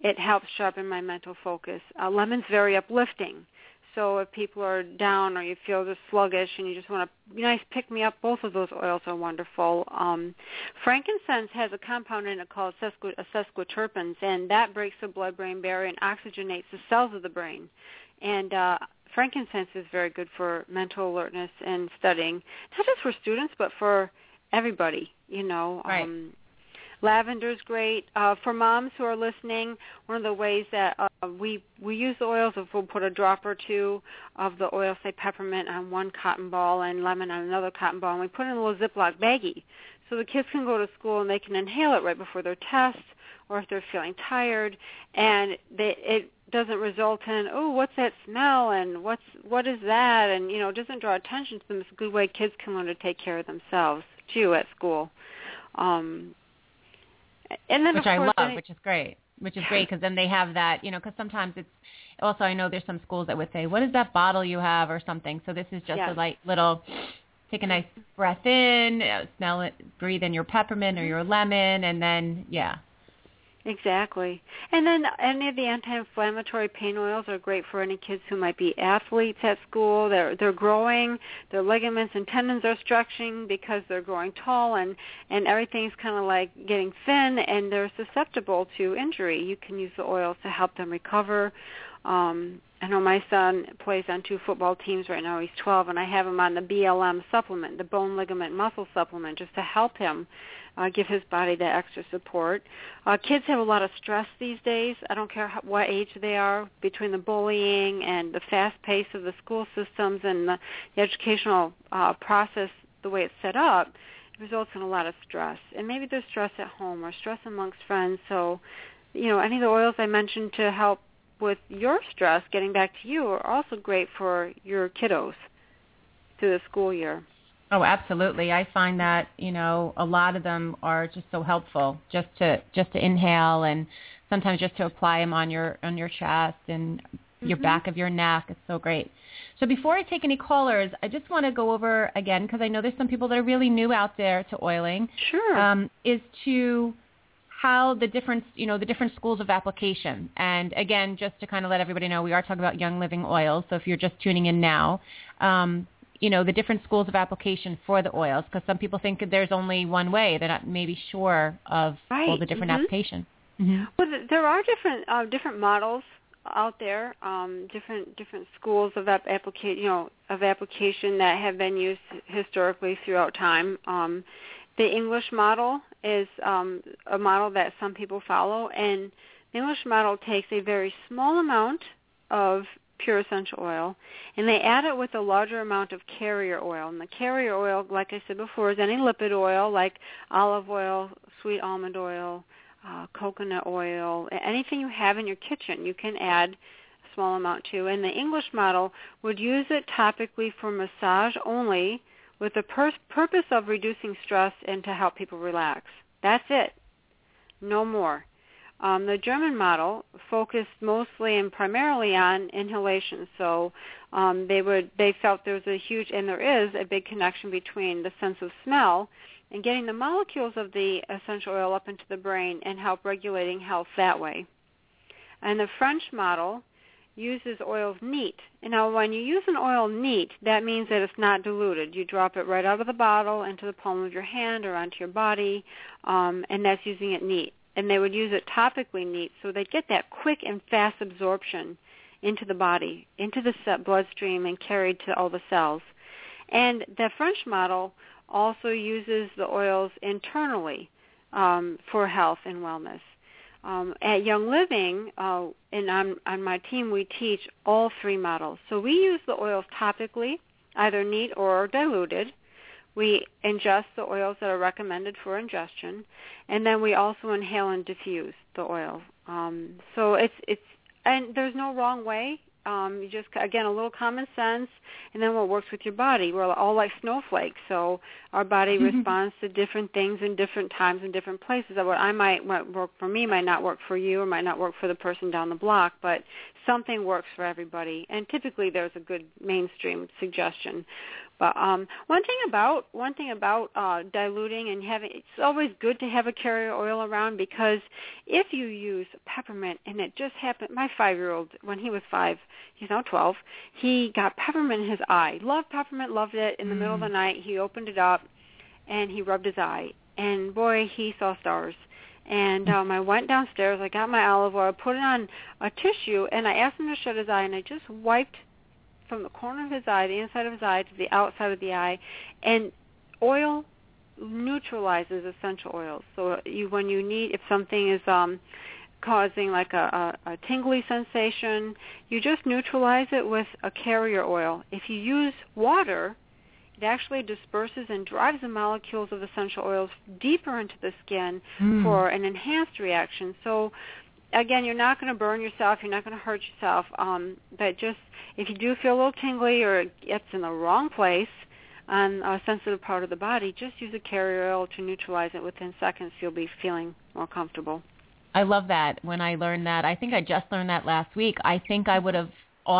it helps sharpen my mental focus. Uh, lemon's very uplifting. So if people are down or you feel just sluggish and you just want to nice pick me up, both of those oils are wonderful. Um, frankincense has a compound in it called uh, sesquiterpenes, and that breaks the blood-brain barrier and oxygenates the cells of the brain. And uh, frankincense is very good for mental alertness and studying, not just for students, but for everybody. You know, Right. um, Lavender's great uh, for moms who are listening. One of the ways that uh, we we use the oils is we'll put a drop or two of the oil, say peppermint, on one cotton ball and lemon on another cotton ball, and we put it in a little Ziploc baggie, so the kids can go to school and they can inhale it right before their test, or if they're feeling tired, and they, it doesn't result in oh what's that smell and what's what is that and you know it doesn't draw attention to them. It's a good way kids can learn to take care of themselves too at school. Um, and then which of I course, love, any- which is great. Which is great because then they have that, you know, because sometimes it's also I know there's some schools that would say, "What is that bottle you have?" or something. So this is just Yes. a light little, take a nice breath in, smell it, breathe in your peppermint or your lemon, and then yeah, Exactly. And then any of the anti-inflammatory pain oils are great for any kids who might be athletes at school. They're they're growing, their ligaments and tendons are stretching because they're growing tall and and everything's kind of like getting thin and they're susceptible to injury. You can use the oils to help them recover. Um I know my son plays on two football teams right now. He's 12 and I have him on the BLM supplement, the bone ligament muscle supplement just to help him uh, give his body that extra support. Uh, kids have a lot of stress these days. I don't care how, what age they are, between the bullying and the fast pace of the school systems and the, the educational uh, process, the way it's set up, results in a lot of stress. And maybe there's stress at home or stress amongst friends. So, you know, any of the oils I mentioned to help with your stress getting back to you are also great for your kiddos through the school year. Oh, absolutely. I find that, you know, a lot of them are just so helpful just to just to inhale and sometimes just to apply them on your on your chest and your Mhm. back of your neck. It's so great. So before I take any callers, I just want to go over again because I know there's some people that are really new out there to oiling. Sure. Um, is to how the different, you know, the different schools of application. And again, just to kind of let everybody know, we are talking about Young Living Oils. So if you're just tuning in now, um, you know, the different schools of application for the oils, because some people think there's only one way. They're not maybe sure of all the different Mhm. applications. Mm-hmm. Well, there are different uh, different models out there, um, different different schools of ap- applica- you know, of application that have been used historically throughout time. Um, the English model is um, a model that some people follow, and the English model takes a very small amount of pure essential oil, and they add it with a larger amount of carrier oil. And the carrier oil, like I said before, is any lipid oil like olive oil, sweet almond oil, uh, coconut oil, anything you have in your kitchen, you can add a small amount to. And the English model would use it topically for massage only with the pur- purpose of reducing stress and to help people relax. That's it. No more. Um, the German model focused mostly and primarily on inhalation. So um, they would they felt there was a huge and there is a big connection between the sense of smell and getting the molecules of the essential oil up into the brain and help regulating health that way. And the French model uses oils neat. Now when you use an oil neat, that means that it's not diluted. You drop it right out of the bottle into the palm of your hand or onto your body, um, and that's using it neat. And they would use it topically neat, so they'd get that quick and fast absorption into the body, into the bloodstream, and carried to all the cells. And the French model also uses the oils internally um, for health and wellness. Um, at Young Living, uh, and on, on my team, we teach all three models. So we use the oils topically, either neat or diluted. We ingest the oils that are recommended for ingestion, and then we also inhale and diffuse the oil. Um, so it's it's and there's no wrong way. Um, you just again a little common sense, and then what works with your body. We're all like snowflakes, so our body mm-hmm. responds to different things in different times and different places. What I might what work for me might not work for you, or might not work for the person down the block, but something works for everybody. And typically, there's a good mainstream suggestion. But um, one thing about one thing about uh, diluting and having it's always good to have a carrier oil around because if you use peppermint and it just happened, my five year old when he was five, he's now twelve, he got peppermint in his eye. Loved peppermint, loved it. In the mm. middle of the mm. night, he opened it up and he rubbed his eye, and boy, he saw stars. And um, I went downstairs. I got my olive oil, put it on a tissue, and I asked him to shut his eye, and I just wiped from the corner of his eye, the inside of his eye, to the outside of the eye, and oil neutralizes essential oils. So you, when you need, if something is um, causing like a, a, a tingly sensation, you just neutralize it with a carrier oil. If you use water, it actually disperses and drives the molecules of essential oils deeper into the skin mm. for an enhanced reaction. So again, you're not going to burn yourself. You're not going to hurt yourself. Um, but just if you do feel a little tingly or it's in the wrong place on a sensitive part of the body, just use a carrier oil to neutralize it. Within seconds, you'll be feeling more comfortable. I love that. When I learned that, I think I just learned that last week. I think I would have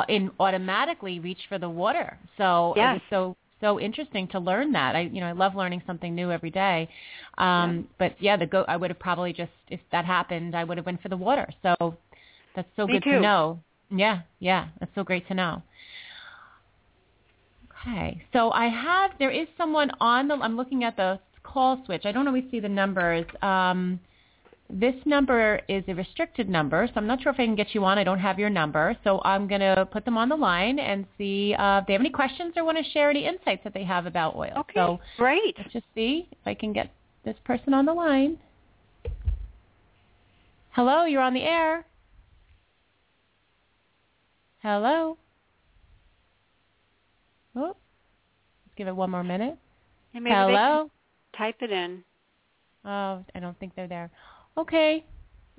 in automatically reached for the water. So yes. it was so so interesting to learn that. I you know I love learning something new every day. Um, yeah. But yeah, the go I would have probably just if that happened, I would have went for the water. So that's so Me good too. to know. Yeah, yeah, that's so great to know. Okay, so I have there is someone on the. I'm looking at the call switch. I don't always see the numbers. Um, this number is a restricted number, so I'm not sure if I can get you on. I don't have your number, so I'm going to put them on the line and see uh, if they have any questions or want to share any insights that they have about oil. Okay, so great. Let's just see if I can get this person on the line. Hello, you're on the air. Hello. Oh, let's give it one more minute. Hello. Type it in. Oh, I don't think they're there. Okay.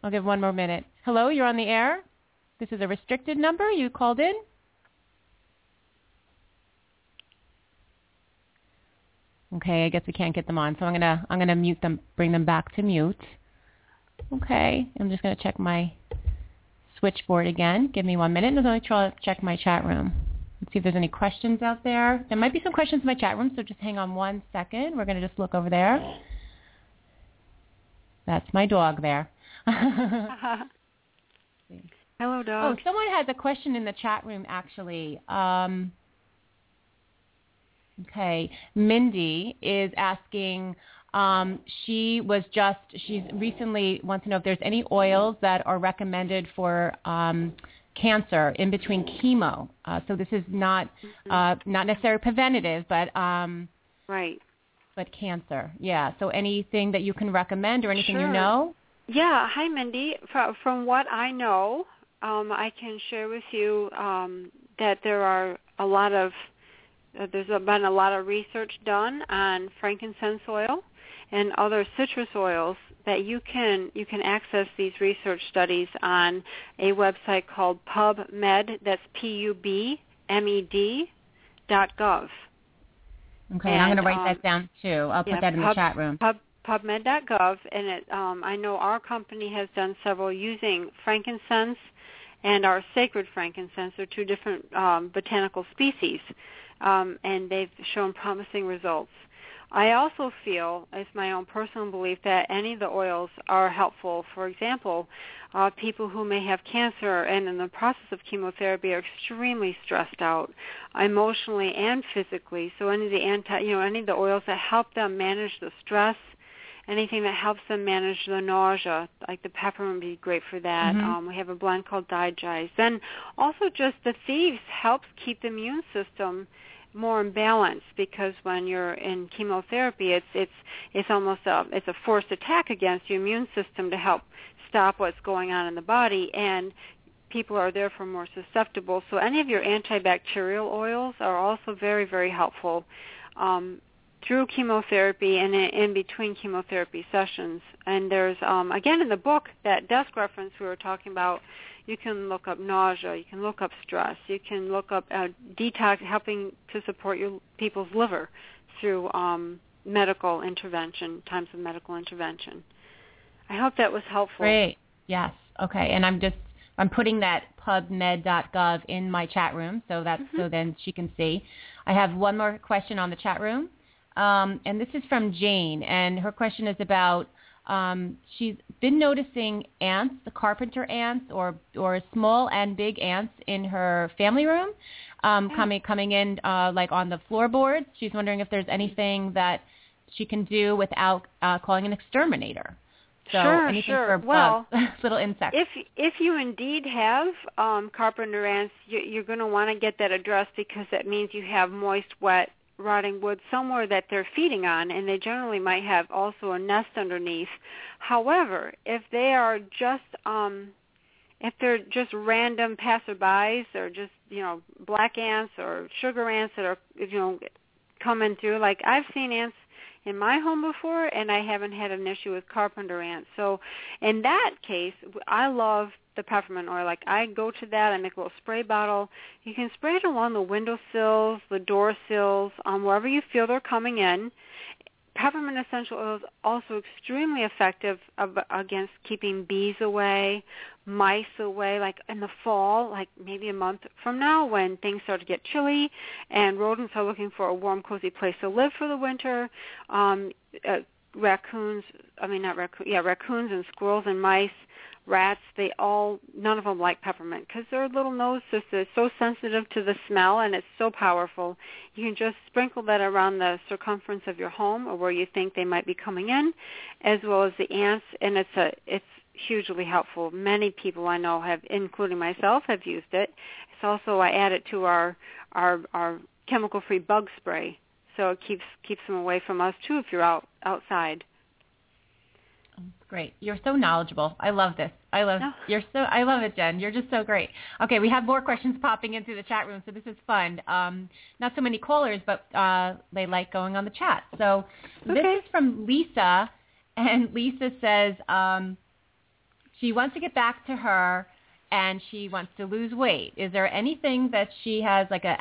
I'll give one more minute. Hello, you're on the air. This is a restricted number. You called in. Okay, I guess we can't get them on, so I'm gonna I'm gonna mute them, bring them back to mute. Okay, I'm just gonna check my switchboard again. Give me one minute, and I'm gonna check my chat room. Let's see if there's any questions out there. There might be some questions in my chat room, so just hang on one second. We're gonna just look over there. That's my dog there. Hello, dog. Oh, someone has a question in the chat room, actually. Um, okay. Mindy is asking, um, she was just, she's recently wants to know if there's any oils that are recommended for um, cancer in between chemo. Uh, so this is not, uh, not necessarily preventative, but um, right but cancer. Yeah. So anything that you can recommend or anything sure. you know? Yeah. Hi, Mindy. From from what I know, um, I can share with you um, that there are a lot of uh, there's been a lot of research done on frankincense oil and other citrus oils that you can you can access these research studies on a website called PubMed. That's P U B M E D dot gov. Okay, and, I'm going to write um, that down too. I'll yeah, put that in pub, the chat room. Pub, PubMed.gov, and it, um, I know our company has done several using frankincense and our sacred frankincense. They're two different um, botanical species, um, and they've shown promising results. I also feel, it's my own personal belief, that any of the oils are helpful. For example, uh, people who may have cancer and in the process of chemotherapy are extremely stressed out, emotionally and physically. So any of the anti, you know, any of the oils that help them manage the stress, anything that helps them manage the nausea, like the peppermint would be great for that. Mm-hmm. Um, we have a blend called Digest. Then also just the thieves helps keep the immune system more in balance because when you're in chemotherapy it's it's it's almost a it's a forced attack against your immune system to help stop what's going on in the body and people are therefore more susceptible. So any of your antibacterial oils are also very very helpful um, through chemotherapy and in, in between chemotherapy sessions. And there's um, again in the book that desk reference we were talking about you can look up nausea. You can look up stress. You can look up uh, detox, helping to support your people's liver through um, medical intervention, times of medical intervention. I hope that was helpful. Great. Yes. Okay. And I'm just I'm putting that pubmed.gov in my chat room so that mm-hmm. so then she can see. I have one more question on the chat room, um, and this is from Jane, and her question is about um, she's been noticing ants, the carpenter ants, or or small and big ants in her family room, um, mm. coming coming in uh, like on the floorboards. She's wondering if there's anything that she can do without uh, calling an exterminator. So sure, anything sure. for well, little insects. If if you indeed have um, carpenter ants, you, you're going to want to get that addressed because that means you have moist, wet rotting wood somewhere that they're feeding on, and they generally might have also a nest underneath. However, if they are just um, if they're just random passerbys or just you know black ants or sugar ants that are you know coming through, like I've seen ants in my home before, and I haven't had an issue with carpenter ants. So in that case, I love the peppermint oil. Like I go to that, I make a little spray bottle. You can spray it along the window sills, the door sills, um, wherever you feel they're coming in. Peppermint essential oil is also extremely effective against keeping bees away, mice away, like in the fall, like maybe a month from now when things start to get chilly and rodents are looking for a warm, cozy place to live for the winter. Um, uh, raccoons, I mean not raccoons, yeah, raccoons and squirrels and mice rats, they all, none of them like peppermint because their little nose system is so sensitive to the smell and it's so powerful. You can just sprinkle that around the circumference of your home or where you think they might be coming in, as well as the ants, and it's a, it's hugely helpful. Many people I know have, including myself, have used it. It's also I add it to our our our chemical-free bug spray, so it keeps keeps them away from us too if you're out outside. Great. You're so knowledgeable. I love this. I love oh. you're so I love it, Jenn. You're just so great. Okay, we have more questions popping into the chat room, so this is fun. Um, not so many callers, but uh, they like going on the chat. So okay. this is from Lisa, and Lisa says um, she wants to get back to her and she wants to lose weight. Is there anything that she has like a,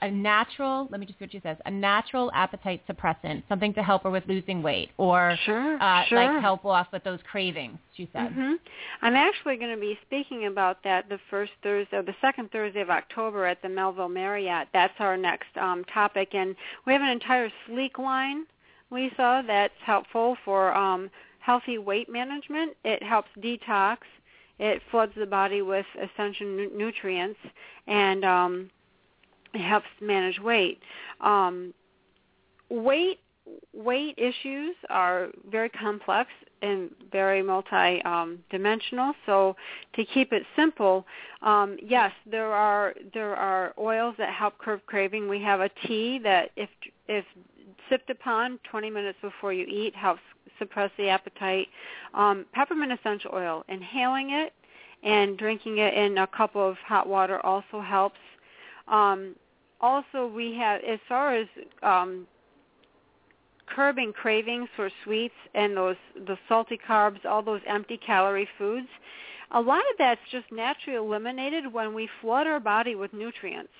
a natural, let me just see what she says, a natural appetite suppressant, something to help her with losing weight or sure, uh, sure. like help off with those cravings, she said. Mm-hmm. I'm actually going to be speaking about that the first Thursday, the second Thursday of October at the Melville Marriott. That's our next um, topic. And we have an entire Slique line, Lisa, that's helpful for um, healthy weight management. It helps detox it floods the body with essential nu- nutrients and um, helps manage weight. Um, weight weight issues are very complex and very multi-dimensional. Um, so to keep it simple, um, yes, there are there are oils that help curb craving. We have a tea that if if sipped upon 20 minutes before you eat helps suppress the appetite. Um, peppermint essential oil, inhaling it and drinking it in a cup of hot water also helps. Um, also, we have as far as um, curbing cravings for sweets and those the salty carbs, all those empty calorie foods. A lot of that's just naturally eliminated when we flood our body with nutrients.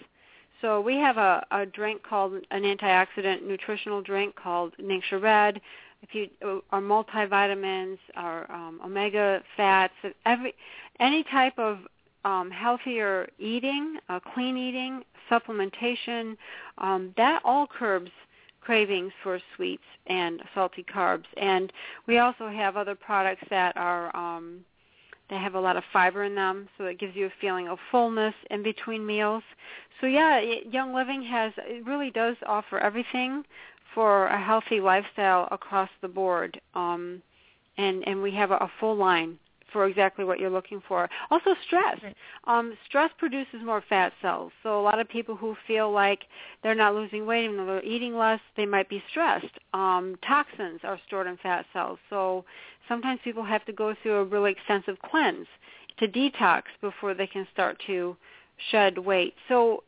So we have a, a drink called an antioxidant nutritional drink called Ningxia Red. If you or multivitamins or um, omega fats, every any type of um, healthier eating, uh, clean eating, supplementation, um, that all curbs cravings for sweets and salty carbs. And we also have other products that are um, they have a lot of fiber in them, so it gives you a feeling of fullness in between meals. So yeah, Young Living has it really does offer everything for a healthy lifestyle across the board. Um, and and we have a, a full line for exactly what you're looking for. Also, stress. Um, stress produces more fat cells. So a lot of people who feel like they're not losing weight even though they're eating less, they might be stressed. Um, toxins are stored in fat cells. So sometimes people have to go through a really extensive cleanse to detox before they can start to shed weight. So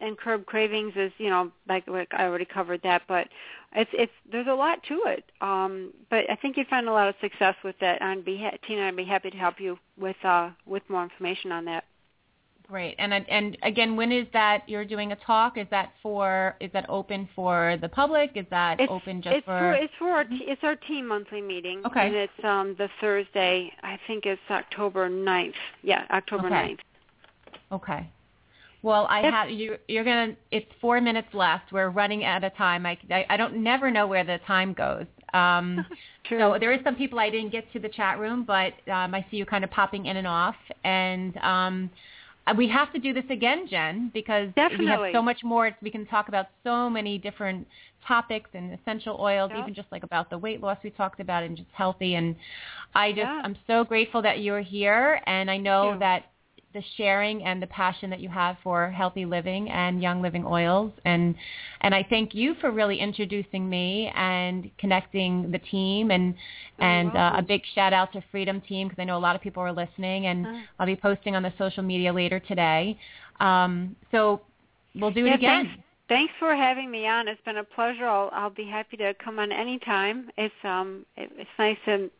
and curb cravings is you know like, like I already covered that, but it's it's there's a lot to it. Um, but I think you find a lot of success with that, and be ha- Tina, I'd be happy to help you with uh, with more information on that. Great, and and again, when is that you're doing a talk? Is that for is that open for the public? Is that it's, open just it's for? It's for our t- it's our team monthly meeting. Okay, and it's um the Thursday. I think it's October 9th. Yeah, October okay. 9th. Okay. Well, I have you. You're gonna. It's four minutes left. We're running out of time. I, I, I don't never know where the time goes. Um, True. So there is some people I didn't get to the chat room, but um, I see you kind of popping in and off. And um, we have to do this again, Jenn, because Definitely. we have so much more. We can talk about so many different topics and essential oils, even just like about the weight loss we talked about and just healthy. And I just Yeah. I'm so grateful that you're here, and I know that the sharing and the passion that you have for healthy living and young living oils and and I thank you for really introducing me and connecting the team and You're and uh, a big shout out to Freedom Team because I know a lot of people are listening and Uh. I'll be posting on the social media later today. Um, so we'll do it Yeah, again. Thanks, thanks for having me on. It's been a pleasure. I'll, I'll be happy to come on anytime. It's um it, it's nice to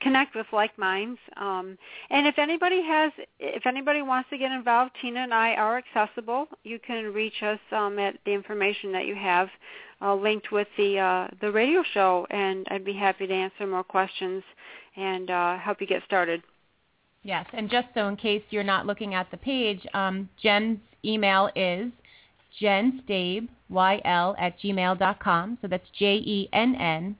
connect with like minds. Um, and if anybody has, if anybody wants to get involved, Tina and I are accessible. You can reach us um, at the information that you have uh, linked with the uh, the radio show, and I'd be happy to answer more questions and uh, help you get started. Yes, and just so in case you're not looking at the page, um, Jenn's email is jennstaibyl at gmail dot com. So that's J-E-N-N-S-T-A-I-B-Y-L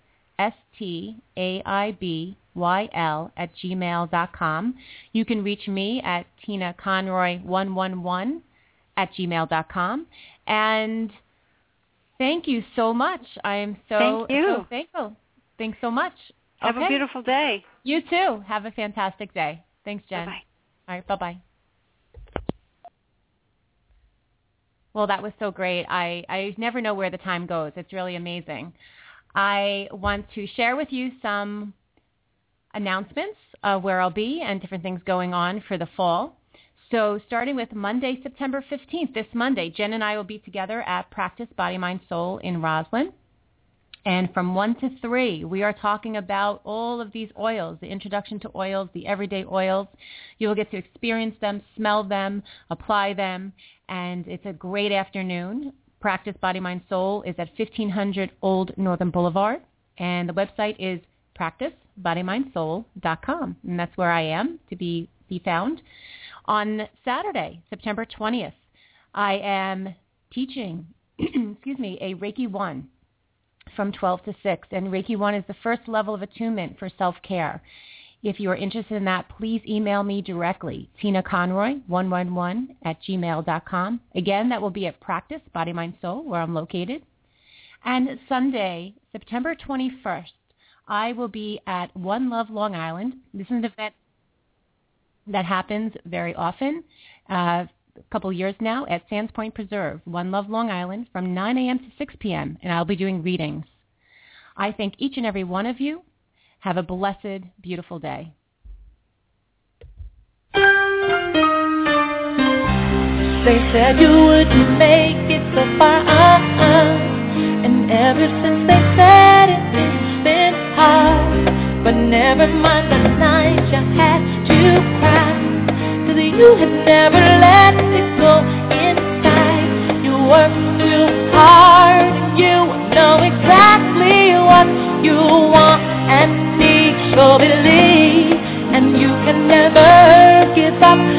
at gmail dot com. You can reach me at Tina Conroy111 at gmail dot com. And thank you so much. I am so, Thank you. so thankful. Thanks so much. Have Okay. a beautiful day. You too. Have a fantastic day. Thanks, Jenn. Bye-bye. All right, bye-bye. Well, that was so great. I, I never know where the time goes. It's really amazing. I want to share with you some announcements of where I'll be and different things going on for the fall. So starting with Monday, September 15th, this Monday, Jenn and I will be together at Practice Body, Mind, Soul in Roslyn. And from 1 to 3, we are talking about all of these oils, the introduction to oils, the everyday oils. You will get to experience them, smell them, apply them, and it's a great afternoon. Practice Body, Mind, Soul is at 1500 Old Northern Boulevard, and the website is practicebodymindsoul.com, and that's where I am to be, be found. On Saturday, September 20th, I am teaching, excuse me, a Reiki 1 from 12 to 6. And Reiki 1 is the first level of attunement for self-care. If you are interested in that, please email me directly, Tina Conroy111 at gmail.com. Again, that will be at Practice Body, Mind, Soul, where I'm located. And Sunday, September 21st, I will be at One Love Long Island. This is an event that happens very often, uh, a couple years now, at Sands Point Preserve, One Love Long Island, from 9 a.m. to 6 p.m., and I'll be doing readings. I thank each and every one of you. Have a blessed, beautiful day. They said you wouldn't make it so far, uh-uh. and ever since they said but never mind the night you had to cry. Cause you had never let me go inside. You worked too hard and you know exactly what you want and need. So believe, and you can never give up.